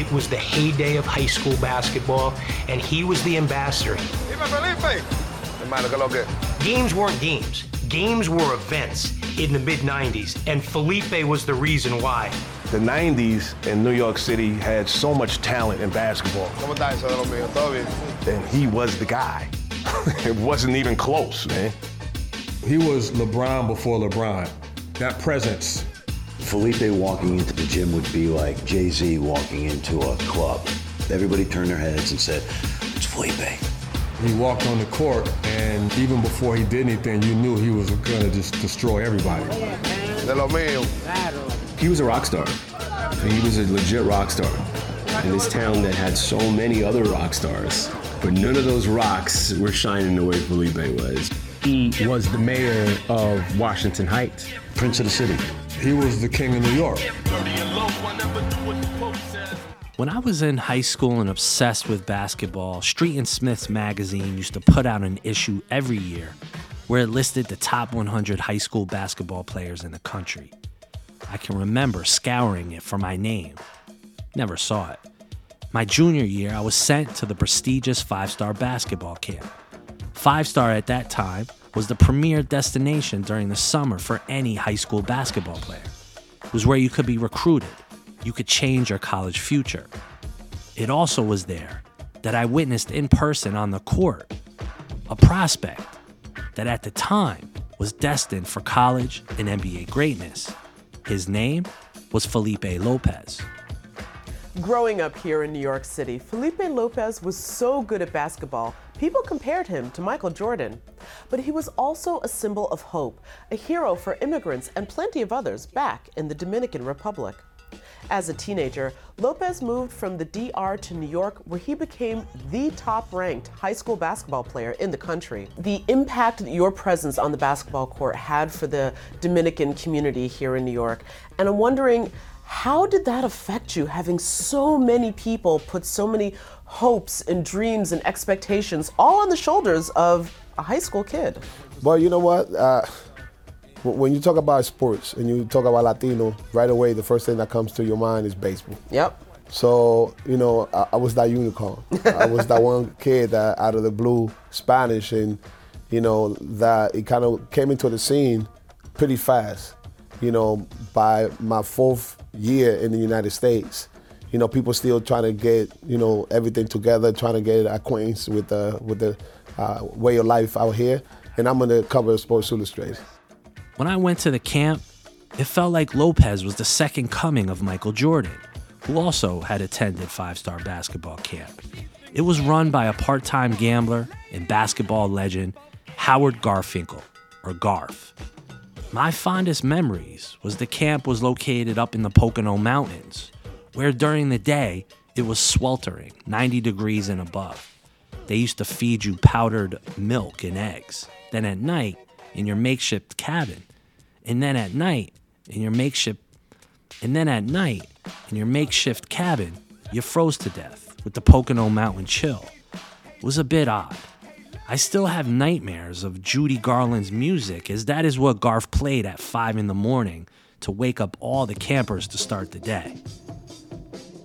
It was the heyday of high school basketball, and he was the ambassador. Games weren't games. Games were events in the mid 90s, and Felipe was the reason why. The 90s in New York City had so much talent in basketball. And he was the guy. it wasn't even close, man. He was LeBron before LeBron. That presence. Felipe walking into the gym would be like Jay Z walking into a club. Everybody turned their heads and said, It's Felipe. He walked on the court, and even before he did anything, you knew he was going to just destroy everybody. He was a rock star. He was a legit rock star in this town that had so many other rock stars. But none of those rocks were shining the way Felipe was. He was the mayor of Washington Heights. Prince of the city. He was the king of New York. When I was in high school and obsessed with basketball, Street and Smith's magazine used to put out an issue every year where it listed the top 100 high school basketball players in the country. I can remember scouring it for my name. Never saw it. My junior year, I was sent to the prestigious five star basketball camp. Five star at that time was the premier destination during the summer for any high school basketball player. It was where you could be recruited, you could change your college future. It also was there that I witnessed in person on the court a prospect that at the time was destined for college and NBA greatness. His name was Felipe Lopez. Growing up here in New York City, Felipe Lopez was so good at basketball, people compared him to Michael Jordan. But he was also a symbol of hope, a hero for immigrants and plenty of others back in the Dominican Republic. As a teenager, Lopez moved from the DR to New York, where he became the top ranked high school basketball player in the country. The impact that your presence on the basketball court had for the Dominican community here in New York, and I'm wondering how did that affect you, having so many people put so many hopes and dreams and expectations all on the shoulders of a high school kid? Well, you know what? Uh, when you talk about sports and you talk about Latino, right away the first thing that comes to your mind is baseball. Yep. So you know, I, I was that unicorn. I was that one kid that out of the blue Spanish, and you know that it kind of came into the scene pretty fast. You know, by my fourth year in the United States, you know, people still trying to get you know everything together, trying to get acquainted with the with the uh, way of life out here, and I'm on the cover Sports Illustrated. When I went to the camp, it felt like Lopez was the second coming of Michael Jordan, who also had attended five star basketball camp. It was run by a part time gambler and basketball legend, Howard Garfinkel, or Garf. My fondest memories was the camp was located up in the Pocono Mountains, where during the day it was sweltering, 90 degrees and above. They used to feed you powdered milk and eggs. Then at night, in your makeshift cabin, and then at night, in your makeshift, and then at night, in your makeshift cabin, you froze to death with the Pocono Mountain chill. It was a bit odd. I still have nightmares of Judy Garland's music, as that is what Garf played at 5 in the morning to wake up all the campers to start the day.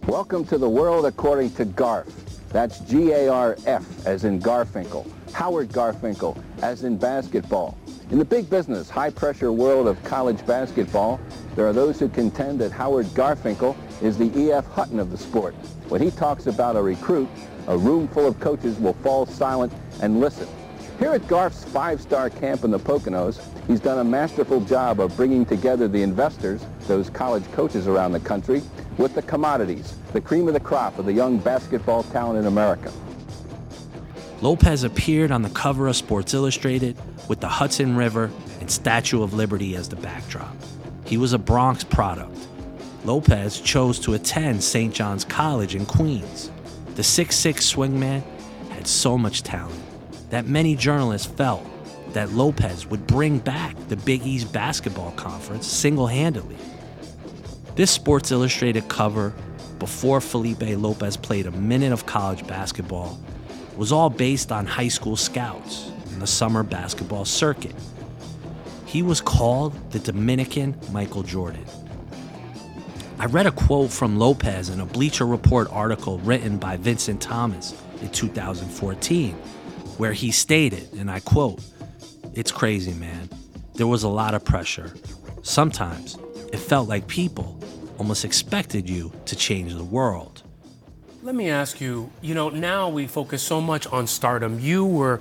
Welcome to the world according to Garf. That's G-A-R-F, as in Garfinkel. Howard Garfinkel, as in basketball. In the big business, high-pressure world of college basketball, there are those who contend that Howard Garfinkel is the E.F. Hutton of the sport. When he talks about a recruit, a room full of coaches will fall silent and listen. Here at Garf's five-star camp in the Poconos, he's done a masterful job of bringing together the investors, those college coaches around the country, with the commodities, the cream of the crop of the young basketball talent in America. Lopez appeared on the cover of Sports Illustrated with the Hudson River and Statue of Liberty as the backdrop. He was a Bronx product. Lopez chose to attend St. John's College in Queens. The 6'6 swingman had so much talent that many journalists felt that Lopez would bring back the Big East basketball conference single handedly. This Sports Illustrated cover, before Felipe Lopez played a minute of college basketball, was all based on high school scouts in the summer basketball circuit. He was called the Dominican Michael Jordan. I read a quote from Lopez in a Bleacher Report article written by Vincent Thomas in 2014, where he stated, and I quote, It's crazy, man. There was a lot of pressure. Sometimes it felt like people almost expected you to change the world. Let me ask you, you know, now we focus so much on stardom. You were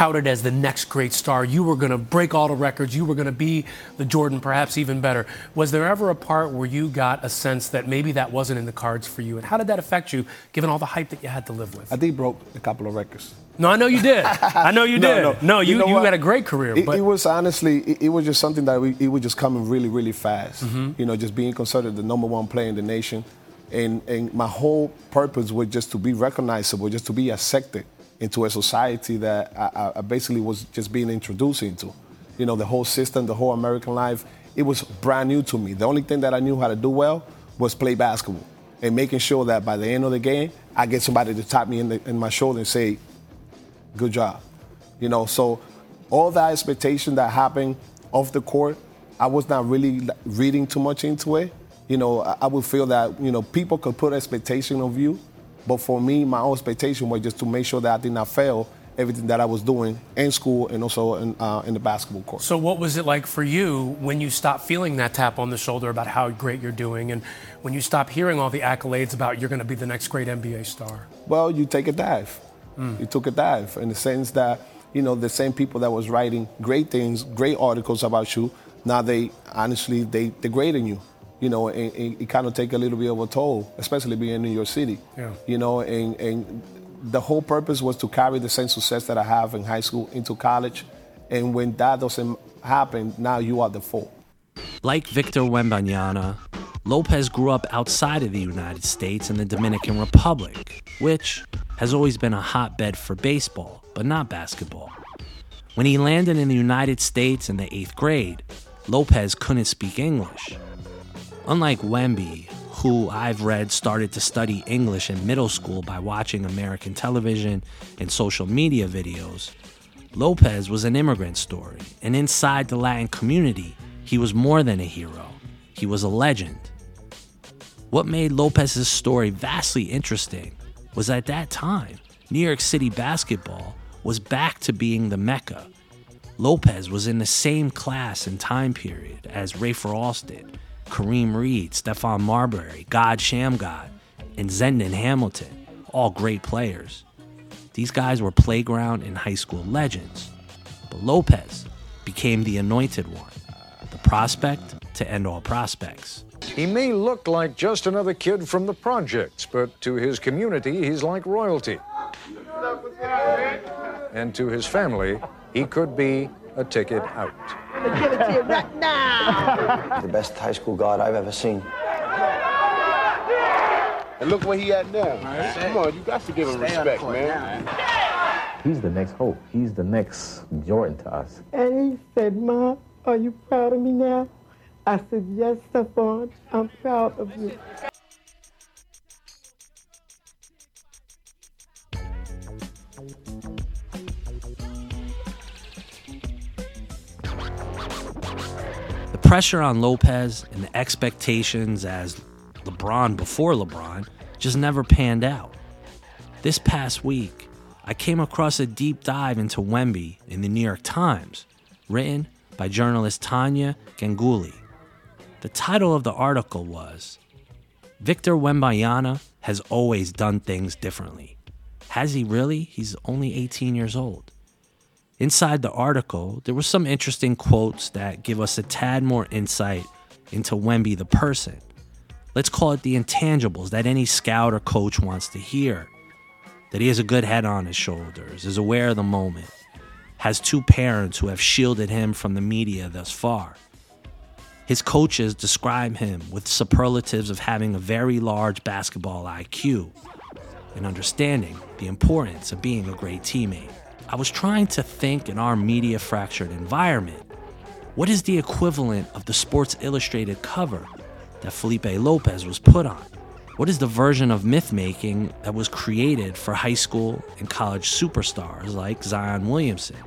touted as the next great star. You were going to break all the records. You were going to be the Jordan, perhaps even better. Was there ever a part where you got a sense that maybe that wasn't in the cards for you? And how did that affect you, given all the hype that you had to live with? I did broke a couple of records. No, I know you did. I know you No, did. no. No, you, You know you, had a great career. It, but it was honestly, it, it was just something that we, it was just coming really, really fast. Mm-hmm. You know, just being considered the number one player in the nation, and and my whole purpose was just to be recognizable, just to be accepted into a society that I, I- basically was just being introduced into. You know, the whole system, the whole American life, it was brand new to me. The only thing that I knew how to do well was play basketball and making sure that by the end of the game, I get somebody to tap me in, the, in my shoulder and say, good job. You know, so all that expectation that happened off the court, I was not really reading too much into it. You know, I, I would feel that, you know, people could put expectation of you, but for me, my own expectation was just to make sure that I did not fail everything that I was doing in school and also in, uh, in the basketball court. So, what was it like for you when you stopped feeling that tap on the shoulder about how great you're doing, and when you stopped hearing all the accolades about you're going to be the next great NBA star? Well, you take a dive. You took a dive in the sense that, you know, the same people that was writing great things, great articles about you, now they honestly they degrading you. You know, and, and it kind of take a little bit of a toll, especially being in New York City. Yeah. You know, and, and the whole purpose was to carry the same success that I have in high school into college. And when that doesn't happen, now you are the fault. Like Victor Wembanyama, Lopez grew up outside of the United States in the Dominican Republic, which has always been a hotbed for baseball, but not basketball. When he landed in the United States in the eighth grade, Lopez couldn't speak English. Unlike Wemby, who I've read started to study English in middle school by watching American television and social media videos, Lopez was an immigrant story, and inside the Latin community, he was more than a hero. He was a legend. What made Lopez's story vastly interesting was at that time, New York City basketball was back to being the Mecca. Lopez was in the same class and time period as Rafer Alston, Kareem Reid, Stephon Marbury, God Shammgod, and Zendon Hamilton, all great players. These guys were playground and high school legends. But Lopez became the anointed one, the prospect to end all prospects. He may look like just another kid from the projects, but to his community, he's like royalty. And to his family, he could be a ticket out. Give it to you right now. The best high school guard I've ever seen. And look where he at now. Come on, you got to give him respect, man. He's the next hope. He's the next Jordan to us. And he said, Mom, are you proud of me now? I said, Yes, Stephon, I'm proud of you. Pressure on Lopez and the expectations as LeBron before LeBron just never panned out. This past week, I came across a deep dive into Wemby in the New York Times, written by journalist Tania Ganguli. The title of the article was Victor Wembanyama has always done things differently. Has he really? He's only 18 years old. Inside the article, there were some interesting quotes that give us a tad more insight into Wemby the person. Let's call it the intangibles that any scout or coach wants to hear. That he has a good head on his shoulders, is aware of the moment, has two parents who have shielded him from the media thus far. His coaches describe him with superlatives of having a very large basketball IQ and understanding the importance of being a great teammate. I was trying to think in our media fractured environment what is the equivalent of the Sports Illustrated cover that Felipe Lopez was put on? What is the version of myth making that was created for high school and college superstars like Zion Williamson?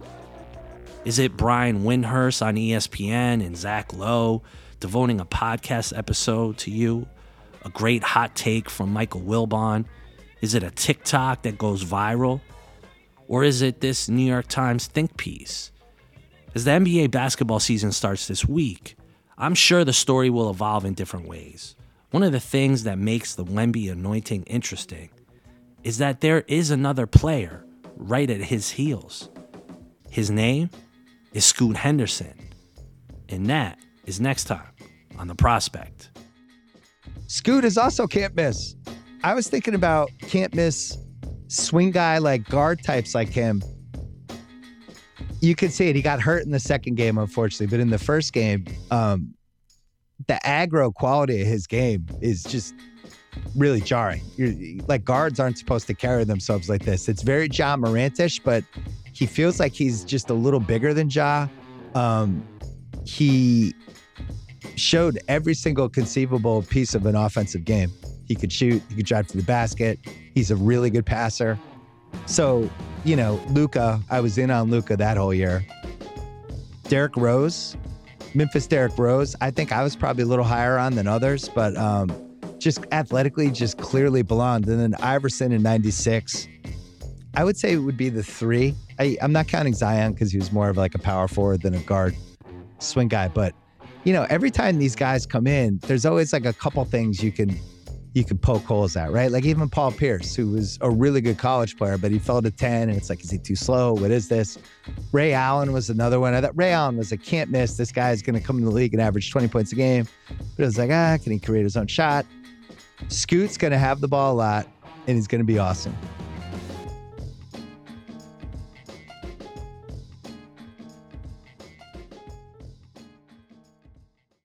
Is it Brian Windhorst on ESPN and Zach Lowe devoting a podcast episode to you A great hot take from Michael Wilbon? Is it a TikTok that goes viral? Or is it this New York Times think piece? As the NBA basketball season starts this week, I'm sure the story will evolve in different ways. One of the things that makes the Wemby anointing interesting is that there is another player right at his heels. His name is Scoot Henderson. And that is next time on The Prospect. Scoot is also can't miss. I was thinking about can't miss swing guy like guard types like him. You could see it. He got hurt in the second game, unfortunately, but in the first game, um, the aggro quality of his game is just really jarring. You're, like guards aren't supposed to carry themselves like this. It's very Ja Morantish, but he feels like he's just a little bigger than Ja. Um, he showed every single conceivable piece of an offensive game. He could shoot, he could drive to the basket. He's a really good passer. So, you know, Luka, I was in on Luka that whole year. Derrick Rose, Memphis Derrick Rose, I think I was probably a little higher on than others, but um, just athletically, just clearly belonged. And then Iverson in 96. I would say it would be the three. I, I'm not counting Zion because he was more of like a power forward than a guard swing guy. But, you know, every time these guys come in, there's always like a couple things you can you could poke holes at, right? Like even Paul Pierce, who was a really good college player, but he fell to 10 and it's like, is he too slow? What is this? Ray Allen was another one. I thought Ray Allen was a can't miss. This guy is going to come in the league and average 20 points a game. But it was like, ah, can he create his own shot? Scoot's going to have the ball a lot and he's going to be awesome.